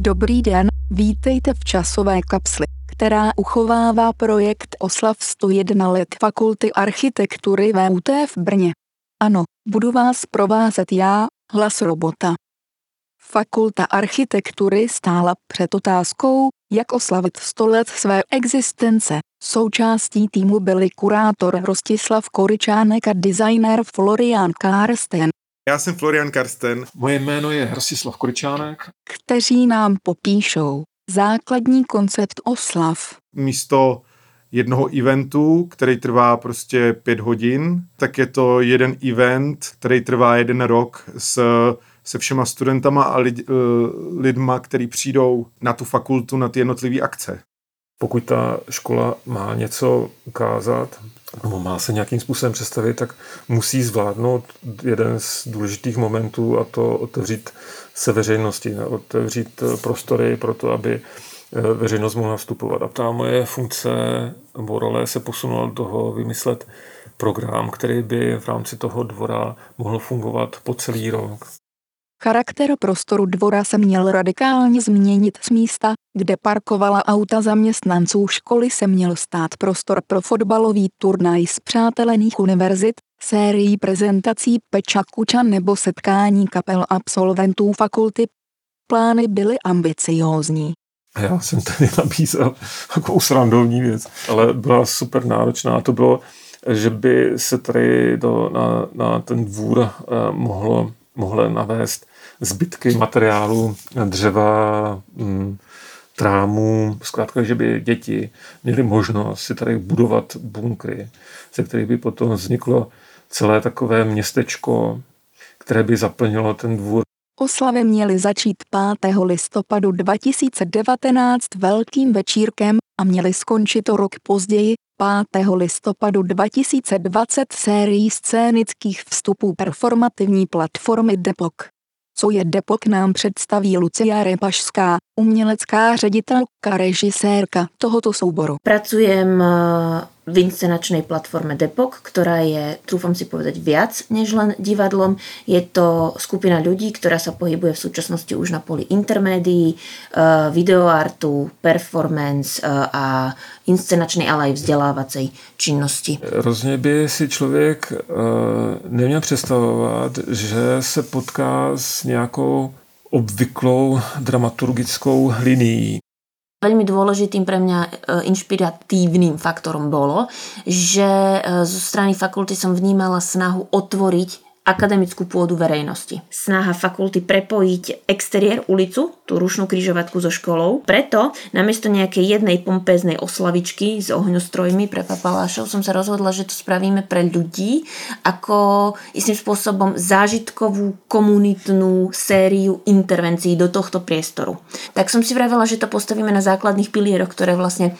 Dobrý den, vítejte v časové kapsli, která uchovává projekt oslav 101 let Fakulty architektury VUT v Brně. Ano, budu vás provázet já, hlas robota. Fakulta architektury stála před otázkou, jak oslavit 100 let své existence. Součástí týmu byli kurátor Rostislav Koričánek a designér Florian Karsten. Já jsem Florian Karsten. Moje jméno je Rostislav Koričánek. Kteří nám popíšou základní koncept oslav. Místo jednoho eventu, který trvá prostě pět hodin, tak je to jeden event, který trvá jeden rok s, se všema studentama a lid, eh, lidma, který přijdou na tu fakultu, na ty jednotlivé akce. Pokud ta škola má něco ukázat, nebo má se nějakým způsobem představit, tak musí zvládnout jeden z důležitých momentů a to otevřít se veřejnosti, otevřít prostory pro to, aby eh, veřejnost mohla vstupovat. A ta moje funkce nebo role se posunula do toho vymyslet program, který by v rámci toho dvora mohl fungovat po celý rok. Charakter prostoru dvora se měl radikálně změnit z místa, kde parkovala auta zaměstnanců školy se měl stát prostor pro fotbalový turnaj z přátelených univerzit, sérií prezentací Peča Kuča nebo setkání kapel absolventů fakulty. Plány byly ambiciózní. Já jsem tady nabízel takovou srandovní věc, ale byla super náročná. To bylo, že by se tady do, na, na ten dvůr eh, mohlo, mohlo navést zbytky materiálu, dřeva, mm, trámů, zkrátka, že by děti měly možnost si tady budovat bunkry, ze kterých by potom vzniklo celé takové městečko, které by zaplnilo ten dvůr. Oslavy měly začít 5. listopadu 2019 velkým večírkem a měly skončit o rok později 5. listopadu 2020 sérií scénických vstupů performativní platformy Depok. Co je Depok nám představí Lucia Repašská, umělecká ředitelka, režisérka tohoto souboru. Pracujem v inscenačnej platforme Depok, ktorá je, trúfam si povedať, viac než len divadlom. Je to skupina ľudí, ktorá sa pohybuje v súčasnosti už na poli intermédií, eh, videoartu, performance eh, a inscenačnej, ale aj vzdelávacej činnosti. Rozně by si člověk eh, neměl představovat, že se potká s nějakou obvyklou dramaturgickou linií. Veľmi dôležitým pre mňa e, inšpiratívnym faktorom bolo, že e, zo strany fakulty som vnímala snahu otvoriť akademickú pôdu verejnosti. Snaha fakulty prepojiť exteriér ulicu, tú rušnú kryžovatku so školou. Preto namiesto nejakej jednej pompeznej oslavičky s ohňostrojmi pre papalášov som sa rozhodla, že to spravíme pre ľudí ako istým spôsobom zážitkovú komunitnú sériu intervencií do tohto priestoru. Tak som si vravela, že to postavíme na základných pilieroch, ktoré vlastne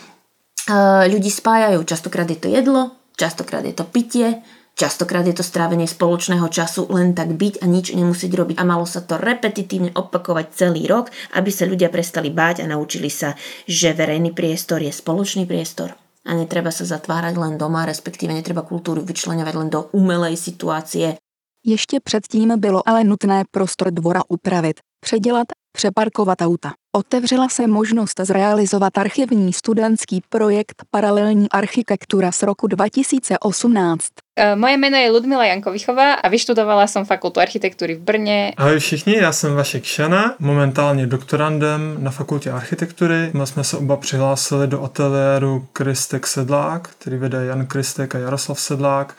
ľudí spájajú. Častokrát je to jedlo, častokrát je to pitie, Častokrát je to strávenie spoločného času len tak byť a nič nemusieť robiť a malo sa to repetitívne opakovať celý rok, aby sa ľudia prestali báť a naučili sa, že verejný priestor je spoločný priestor a netreba sa zatvárať len doma, respektíve netreba kultúru vyčleňovať len do umelej situácie. Ještě předtím bylo ale nutné prostor dvora upravit, předělat, přeparkovat auta. Otevřela se možnost zrealizovat archivní studentský projekt Paralelní architektura z roku 2018. E, moje jméno je Ludmila Jankovichová a vyštudovala jsem fakultu architektury v Brně. Ahoj všichni, já jsem Vašek Šana, momentálně doktorandem na fakultě architektury. My jsme se oba přihlásili do ateliéru Kristek Sedlák, který vede Jan Kristek a Jaroslav Sedlák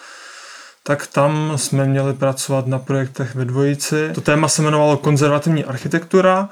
tak tam jsme měli pracovat na projektech ve dvojici. To téma se jmenovalo konzervativní architektura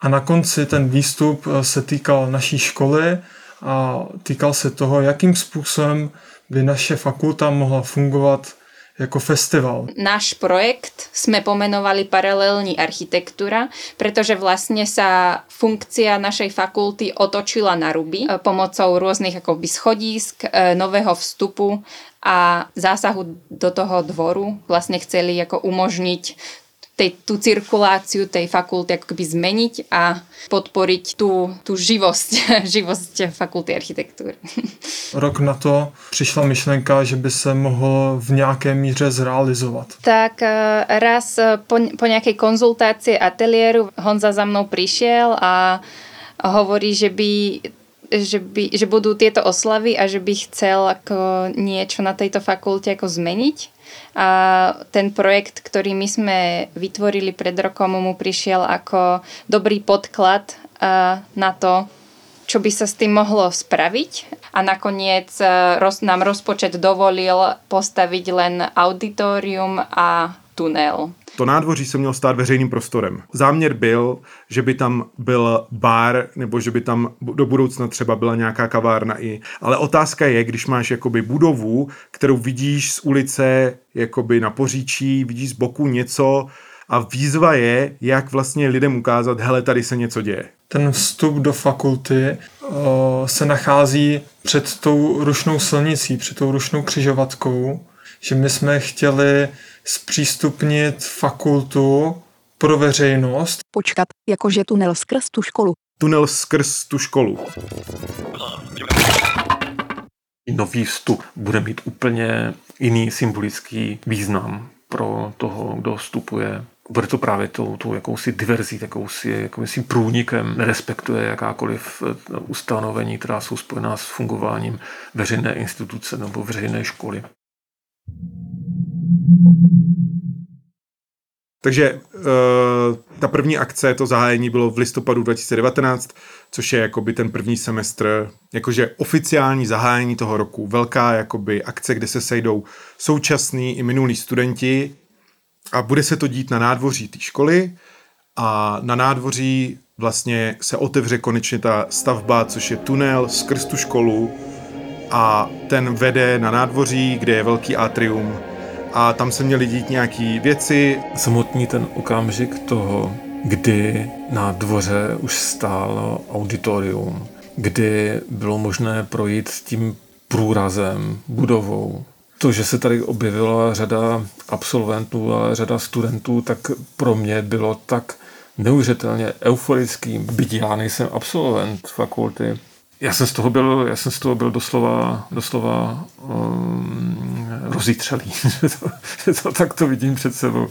a na konci ten výstup eh, se týkal naší školy a týkal se toho, jakým způsobem by naše fakulta mohla fungovat jako festival. Náš projekt jsme pomenovali paralelní architektura, protože vlastně sa funkcia našej fakulty otočila na ruby eh, pomocou různých akoby schodísk, eh, nového vstupu a zásahu do toho dvoru. Vlastně chceli jako umožniť tej, tú cirkuláciu tej fakulty ako keby zmeniť a podporiť tú, tú živosť, živosť fakulty architektúry. Rok na to přišla myšlenka, že by se mohl v nějaké míře zrealizovat. Tak eh, raz eh, po, po nejakej konzultácii ateliéru Honza za mnou prišiel a hovorí, že by že, by, že budú tieto oslavy a že by chcel ako niečo na tejto fakulte ako zmeniť. A ten projekt, ktorý my sme vytvorili pred rokom, mu prišiel ako dobrý podklad na to, čo by sa s tým mohlo spraviť. A nakoniec roz, nám rozpočet dovolil postaviť len auditorium a tunel. To nádvoří se mělo stát veřejným prostorem. Záměr byl, že by tam byl bar, nebo že by tam do budoucna třeba byla nějaká kavárna i. Ale otázka je, když máš jakoby budovu, kterou vidíš z ulice jakoby na poříčí, vidíš z boku něco a výzva je, jak vlastně lidem ukázat, hele, tady se něco děje. Ten vstup do fakulty o, se nachází před tou rušnou silnicí, před tou rušnou křižovatkou, že my jsme chtěli zpřístupnit fakultu pro veřejnost. Počkat, jakože tunel skrz tu školu. Tunel skrz tu školu. Nový vstup bude mít úplně jiný symbolický význam pro toho, kdo vstupuje. Bude to právě tou, tou jakousi diverzí, jakousi, jakousi průnikem, nerespektuje jakákoliv eh, ustanovení, která jsou spojená s fungováním veřejné instituce nebo veřejné školy. Takže uh, ta první akce, to zahájení bylo v listopadu 2019, což je jakoby ten první semestr, jakože oficiální zahájení toho roku. Velká jakoby akce, kde se sejdou současní i minulí studenti a bude se to dít na nádvoří té školy a na nádvoří vlastně se otevře konečně ta stavba, což je tunel skrz tu školu a ten vede na nádvoří, kde je velký atrium a tam se měly dít nějaký věci. Samotný ten okamžik toho, kdy na dvoře už stálo auditorium, kdy bylo možné projít tím průrazem, budovou. To, že se tady objevila řada absolventů a řada studentů, tak pro mě bylo tak neuvěřitelně euforický, byť já nejsem absolvent fakulty, já jsem z toho byl, já jsem z toho byl doslova, doslova um, rozítřelý, že, to, že to tak to vidím před sebou.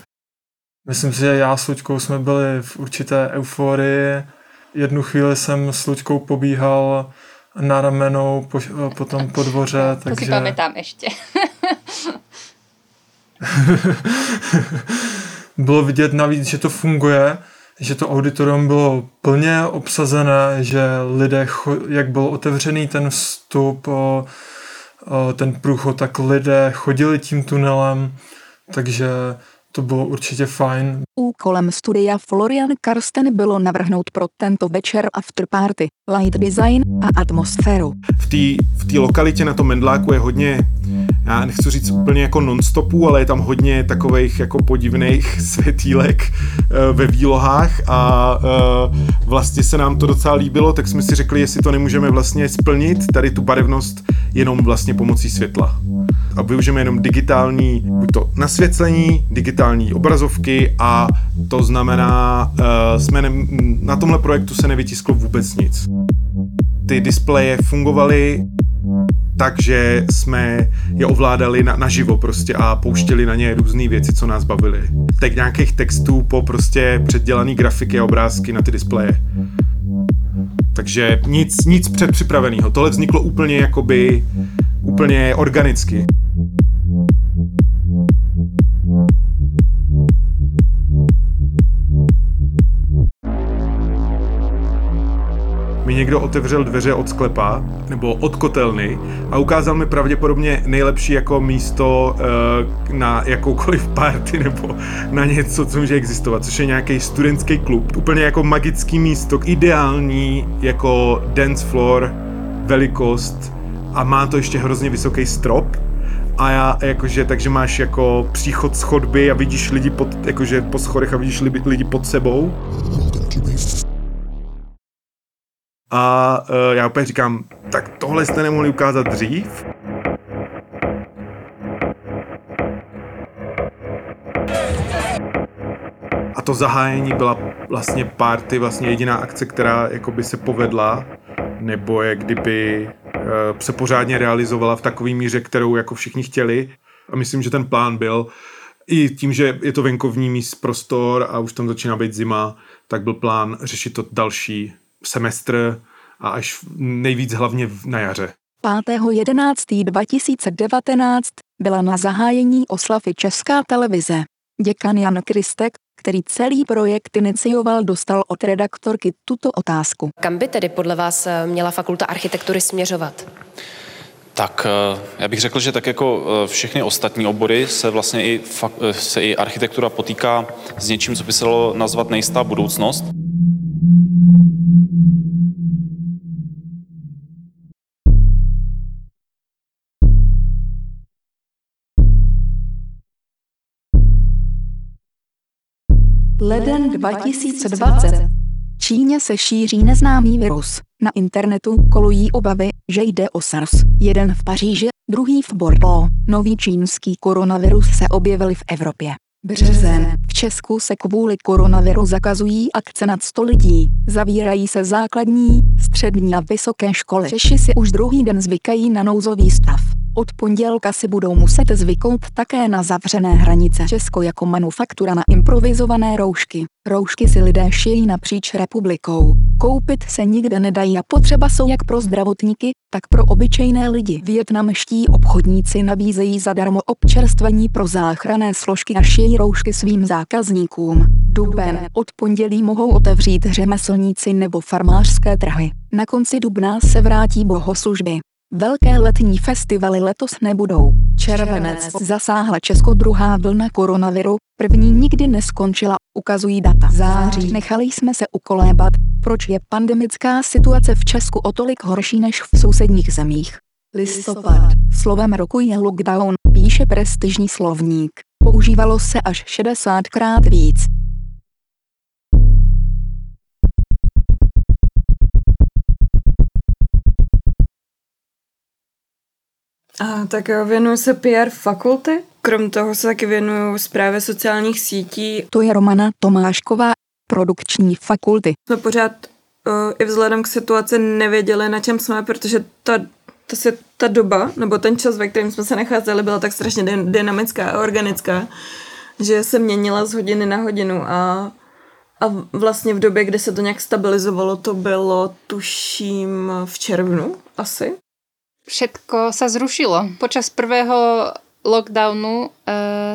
Myslím si, že já s Luďkou jsme byli v určité euforii. Jednu chvíli jsem s Luďkou pobíhal na ramenou, po, potom po dvoře. To takže... si pamätám ještě. bylo vidět navíc, že to funguje, že to auditorium bylo plně obsazené, že lidé, jak byl otevřený ten vstup, ten průchod, tak lidé chodili tím tunelem, takže to bylo určitě fajn. Úkolem studia Florian Karsten bylo navrhnout pro tento večer afterparty, light design a atmosféru. V té v lokalitě na tom Mendláku je hodně já nechci říct úplně jako nonstopů, ale je tam hodně takových jako podivných světílek eh, ve výlohách a eh, vlastně se nám to docela líbilo, tak jsme si řekli, jestli to nemůžeme vlastně splnit, tady tu barevnost jenom vlastně pomocí světla. A využijeme jenom digitální, buď to nasvěclení, digitální obrazovky a to znamená, uh, jsme ne, na tomhle projektu se nevytisklo vůbec nic. Ty displeje fungovaly takže jsme je ovládali na, naživo prostě a pouštěli na ně různé věci, co nás bavily. Tak nějakých textů po prostě předdělaný grafiky a obrázky na ty displeje. Takže nic, nic předpřipraveného. Tohle vzniklo úplně jakoby, úplně organicky. Někdo otevřel dveře od sklepa nebo od kotelny a ukázal mi pravděpodobně nejlepší jako místo uh, na jakoukoliv party nebo na něco, co může existovat, což je nějaký studentský klub. Úplně jako magický místo, ideální jako dance floor, velikost a má to ještě hrozně vysoký strop, a já jakože, takže máš jako příchod z chodby a vidíš lidi pod, jakože po schodech a vidíš lidi pod sebou. A uh, já úplně říkám, tak tohle jste nemohli ukázat dřív? to zahájení byla vlastně party, vlastně jediná akce, která jakoby se povedla, nebo je kdyby uh, se pořádně realizovala v takové míře, kterou jako všichni chtěli. A myslím, že ten plán byl, i tím, že je to venkovní míst prostor a už tam začíná být zima, tak byl plán řešit to další semestr a až nejvíc hlavně na jaře. 5.11.2019 byla na zahájení oslavy Česká televize. Děkan Jan Kristek, který celý projekt inicioval, dostal od redaktorky tuto otázku. Kam by tedy podle vás eh, měla fakulta architektury směřovat? Tak eh, já bych řekl, že tak jako eh, všechny ostatní obory se vlastně i, se i architektura potýká s něčím, co by se dalo nazvat nejistá budoucnost. Leden 2020. Číně se šíří neznámý virus. Na internetu kolují obavy, že jde o SARS. Jeden v Paříži, druhý v Bordeaux. Nový čínský koronavirus se objevil v Evropě. Březen. V Česku se kvůli koronaviru zakazují akce nad 100 lidí. Zavírají se základní, střední a vysoké školy. Češi si už druhý den zvykají na nouzový stav. Od pondělka si budou muset zvykout také na zavřené hranice. Česko jako manufaktura na improvizované roušky. Roušky si lidé šijí napříč republikou. Koupit se nikde nedají a potřeba jsou jak pro zdravotníky, tak pro obyčejné lidi. Větnamští obchodníci nabízejí zadarmo občerstvení pro záchranné složky a šijí roušky svým zákazníkům. Duben. Od pondělí mohou otevřít řemeslníci nebo farmářské trhy. Na konci dubna se vrátí bohoslužby. Velké letní festivaly letos nebudou. Červenec zasáhla Česko druhá vlna koronaviru, první nikdy neskončila, ukazují data. Září nechali jsme se ukolébat, proč je pandemická situace v Česku o tolik horší než v sousedních zemích. Listopad. Slovem roku je lockdown, píše prestižní slovník. Používalo se až 60krát víc. A tak jo, věnuju se PR fakulty. Krom toho se taky věnuju zprávě sociálních sítí. To je Romana Tomášková, produkční fakulty. Jsme pořád uh, i vzhledem k situaci nevěděli, na čem jsme, protože ta, ta, se, ta doba, nebo ten čas, ve kterém jsme se nacházeli, byla tak strašně dynamická a organická, že se měnila z hodiny na hodinu a a vlastně v době, kdy se to nějak stabilizovalo, to bylo tuším v červnu asi všetko sa zrušilo. Počas prvého lockdownu uh,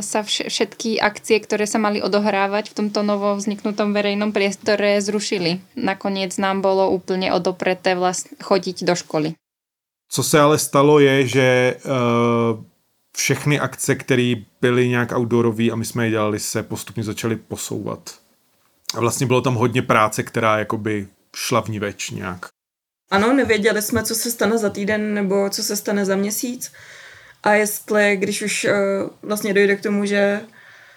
sa vš- všetky akcie, ktoré sa mali odohrávať v tomto novo vzniknutom verejnom priestore zrušili. Nakoniec nám bolo úplne odopreté vlast- chodiť do školy. Co se ale stalo je, že uh, všechny akce, které byly nějak outdoorové a my jsme je dělali, se postupně začaly posouvat. A vlastně bylo tam hodně práce, která jakoby šla v ní več nějak. Ano, nevěděli jsme, co se stane za týden nebo co se stane za měsíc. A jestli, když už uh, vlastně dojde k tomu, že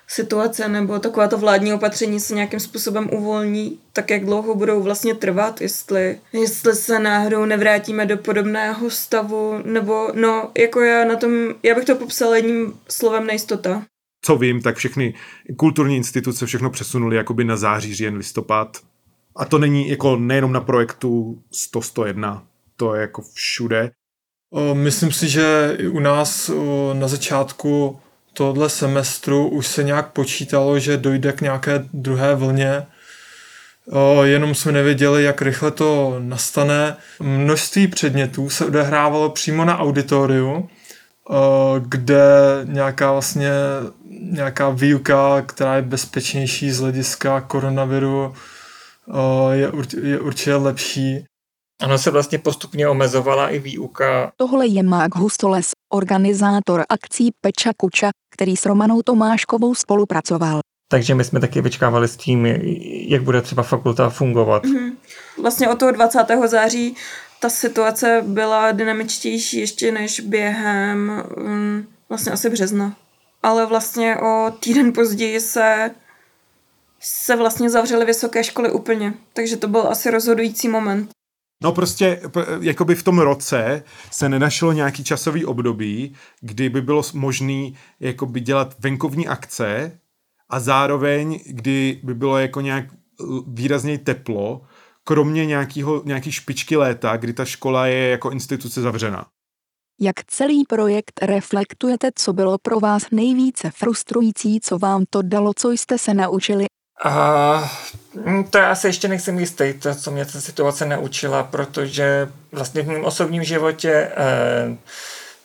situace nebo takováto vládní opatření se nějakým způsobem uvolní, tak jak dlouho budou vlastně trvat, jestli, jestli se náhodou nevrátíme do podobného stavu, nebo no, jako já na tom, já bych to popsal jedním slovem nejistota. Co vím, tak všechny kulturní instituce všechno přesunuli jakoby na září, říjen, listopad. A to není jako nejenom na projektu 100-101, to je jako všude. Myslím si, že u nás na začátku tohle semestru už se nějak počítalo, že dojde k nějaké druhé vlně. Jenom jsme nevěděli, jak rychle to nastane. Množství předmětů se odehrávalo přímo na auditoriu, kde nějaká vlastně nějaká výuka, která je bezpečnější z hlediska koronaviru, je, je určitě lepší. Ano, se vlastně postupně omezovala i výuka. Tohle je Mark Hustoles, organizátor akcí Peča Kuča, který s Romanou Tomáškovou spolupracoval. Takže my jsme taky vyčkávali s tím, jak bude třeba fakulta fungovat. Mm-hmm. Vlastně od toho 20. září ta situace byla dynamičtější ještě než během um, vlastně asi března. Ale vlastně o týden později se se vlastně zavřely vysoké školy úplně, takže to byl asi rozhodující moment. No prostě, jakoby v tom roce se nenašlo nějaký časový období, kdy by bylo možné jakoby dělat venkovní akce a zároveň, kdy by bylo jako nějak výrazně teplo, kromě nějakýho, nějaký špičky léta, kdy ta škola je jako instituce zavřená. Jak celý projekt reflektujete, co bylo pro vás nejvíce frustrující, co vám to dalo, co jste se naučili? A, hm, to já se ještě nejsem jistý, to, co mě ta situace naučila, protože vlastně v mém osobním životě eh,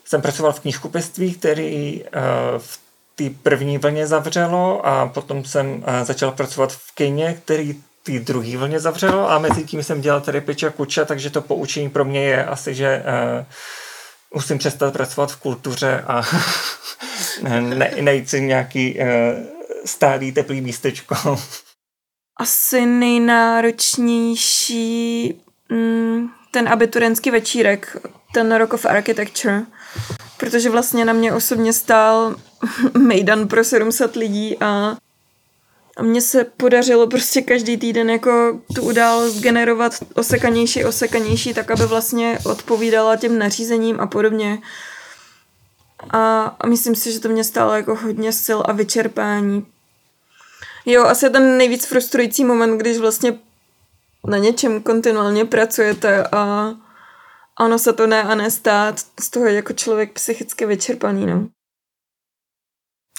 jsem pracoval v knihkupectví, který eh, v té první vlně zavřelo a potom jsem eh, začal pracovat v kině, který té druhé vlně zavřelo a mezi tím jsem dělal tady Peča Kuča, takže to poučení pro mě je asi, že uh, musím přestat pracovat v kultuře a ne, nejít si nějaký uh, stálý teplý místečko. Asi nejnáročnější mm, ten abiturentský večírek, ten Rock of Architecture, protože vlastně na mě osobně stál Mejdan pro 700 lidí a a mně se podařilo prostě každý týden jako tu událost generovat osekanější, osekanější, tak aby vlastně odpovídala těm nařízením a podobně. A, myslím si, že to mě stálo jako hodně sil a vyčerpání. Jo, asi ten nejvíc frustrující moment, když vlastně na něčem kontinuálně pracujete a ano se to ne a nestát, z toho je jako člověk psychicky vyčerpaný, no.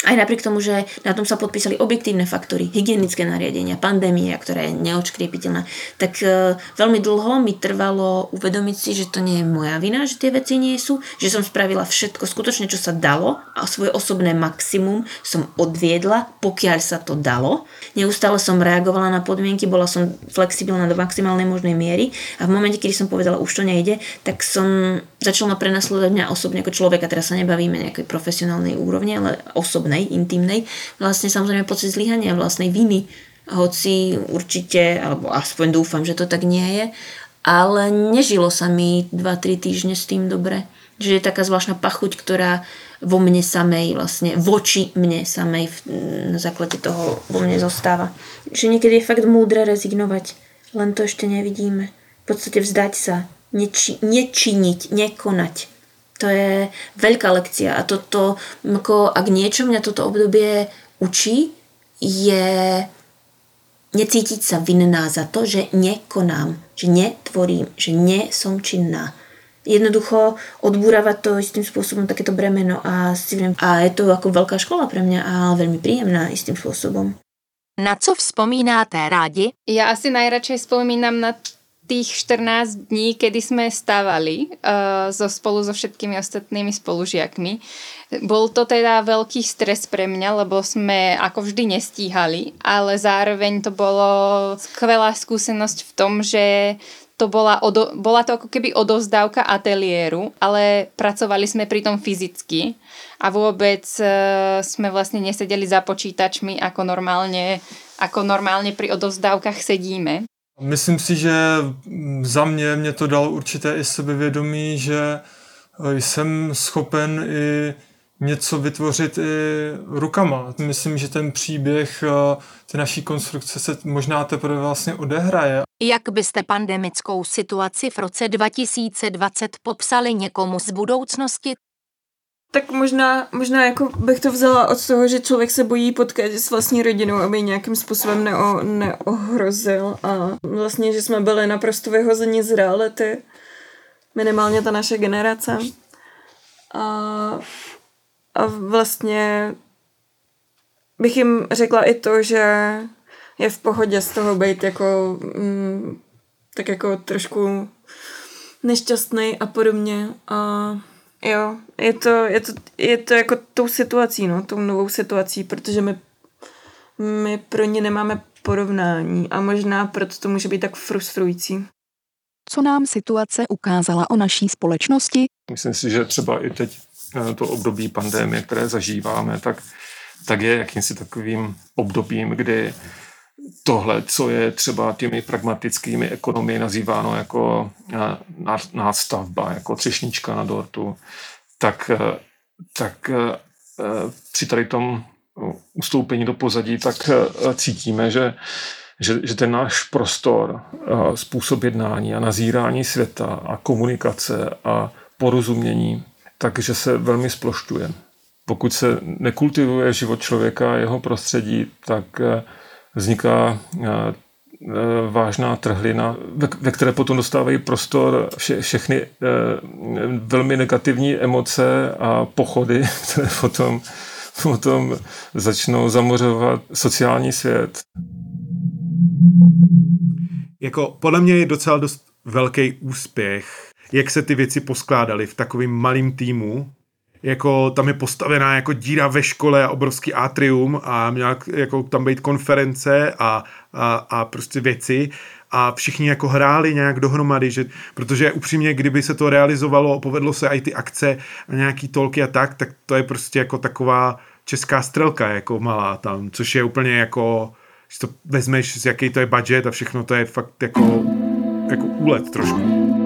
Aj napriek tomu, že na tom sa podpísali objektívne faktory, hygienické nariadenia, pandémia, ktorá je neočkriepiteľná, tak e, veľmi dlho mi trvalo uvedomiť si, že to nie je moja vina, že tie veci nie sú, že som spravila všetko skutočne, čo sa dalo a svoje osobné maximum som odviedla, pokiaľ sa to dalo. Neustále som reagovala na podmienky, bola som flexibilná do maximálnej možnej miery a v momente, kedy som povedala, už to nejde, tak som začala prenasledovať mňa osobne ako človeka, teraz sa nebavíme nejakej profesionálnej úrovni, ale osobnej, intimnej, vlastne samozrejme pocit zlyhania, vlastnej viny, hoci určite, alebo aspoň dúfam, že to tak nie je, ale nežilo sa mi 2-3 týždne s tým dobre. Že je taká zvláštna pachuť, ktorá vo mne samej, vlastne voči mne samej na základe toho vo mne zostáva. Že niekedy je fakt múdre rezignovať, len to ešte nevidíme. V podstate vzdať sa, neči, nečiniť, nekonať. To je veľká lekcia a toto, ako ak niečo mňa toto obdobie učí, je necítiť sa vinná za to, že nekonám, že netvorím, že nie som činná. Jednoducho odbúravať to istým spôsobom takéto bremeno a, a je to ako veľká škola pre mňa a veľmi príjemná istým spôsobom. Na co vzpomínáte rádi? Ja asi najradšej spomínam na tých 14 dní, kedy sme stávali uh, so, spolu so všetkými ostatnými spolužiakmi. Bol to teda veľký stres pre mňa, lebo sme ako vždy nestíhali, ale zároveň to bolo skvelá skúsenosť v tom, že to bola, odo, bola to ako keby odozdávka ateliéru, ale pracovali sme pri tom fyzicky a vôbec uh, sme vlastne nesedeli za počítačmi ako normálne, ako normálne pri odozdávkach sedíme. Myslím si, že za mě mě to dalo určité i sebevědomí, že eh, jsem schopen i něco vytvořit i rukama. Myslím, že ten příběh eh, ty naší konstrukce se možná teprve vlastně odehraje. Jak byste pandemickou situaci v roce 2020 popsali někomu z budoucnosti? Tak možná, možná jako bych to vzala od toho, že člověk se bojí potkat s vlastní rodinou, aby nějakým způsobem neo, neohrozil a vlastně, že jsme byli naprosto vyhozeni z reality, minimálně ta naše generace. A, a vlastně bych jim řekla i to, že je v pohodě z toho být jako mm, tak jako trošku nešťastný a podobně a Jo, je to, je to, je to jako tou situací, no, tou novou situací, protože my, my pro ně nemáme porovnání a možná proto to může být tak frustrující. Co nám situace ukázala o naší společnosti? Myslím si, že třeba i teď eh, to období pandémie, které zažíváme, tak, tak je jakýmsi takovým obdobím, kdy tohle, co je třeba těmi pragmatickými ekonomii nazýváno jako eh, nástavba, jako třešnička na dortu, tak, eh, tak eh, při tady tom ustoupení do pozadí, tak cítíme, že, že, že ten náš prostor, způsob jednání a nazírání světa a komunikace a porozumění, takže se velmi splošťuje. pokud se nekultivuje život člověka a jeho prostředí, tak vzniká vážná trhlina, ve, které potom dostávají prostor vše, všechny velmi negativní emoce a pochody, které potom, potom začnou zamořovat sociální svět. Jako podle mě je docela dost velký úspěch, jak se ty věci poskládaly v takovým malým týmu. Jako tam je postavená jako díra ve škole a obrovský atrium a měla jako tam být konference a, a, a prostě věci a všichni jako hráli nějak dohromady, že, protože upřímně, kdyby se to realizovalo, povedlo se i ty akce a nějaký tolky a tak, tak to je prostě jako taková česká strelka jako malá tam, což je úplně jako když to vezmeš, z jaký to je budget a všechno, to je fakt jako, jako úlet trošku.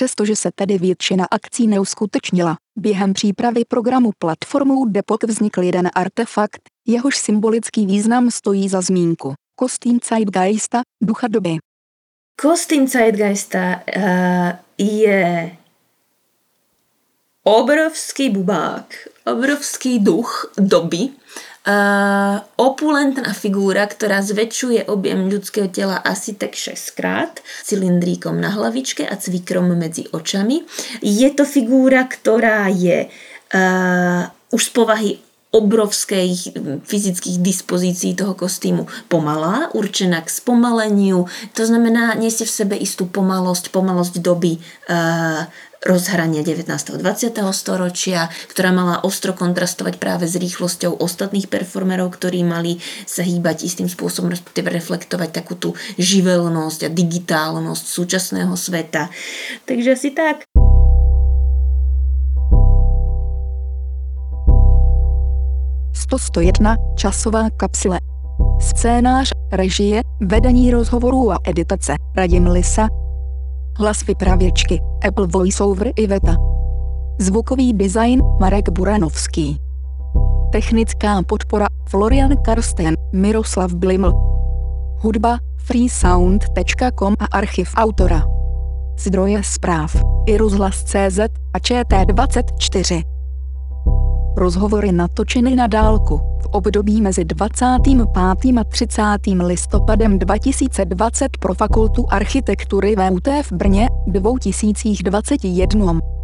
Přestože se tedy většina akcí neuskutečnila, během přípravy programu platformou Depok vznikl jeden artefakt, jehož symbolický význam stojí za zmínku. Kostým Zeitgeista, ducha doby. Kostým Zeitgeista uh, je obrovský bubák, obrovský duch doby, Uh, opulentná figúra, ktorá zväčšuje objem ľudského tela asi tak 6 krát, cylindríkom na hlavičke a cvikrom medzi očami. Je to figúra, ktorá je uh, už z povahy obrovských fyzických dispozícií toho kostýmu pomalá, určená k spomaleniu. To znamená, nesie v sebe istú pomalosť, pomalosť doby, uh, rozhrania 19. 20. storočia, ktorá mala ostro kontrastovať práve s rýchlosťou ostatných performerov, ktorí mali sa hýbať istým spôsobom, respektíve reflektovať takú tú živelnosť a digitálnosť súčasného sveta. Takže asi tak. Jedna časová kapsule. Scénář, režie, vedení rozhovorů a editace Radim Lisa, Hlas vypravěčky Apple VoiceOver Iveta. Zvukový design Marek Buranovský. Technická podpora Florian Karsten, Miroslav Bliml. Hudba freesound.com a archiv autora. Zdroje zpráv i rozhlas.cz a ČT24. Rozhovory natočeny na dálku v období mezi 25. a 30. listopadem 2020 pro Fakultu architektury VUT v Brně 2021.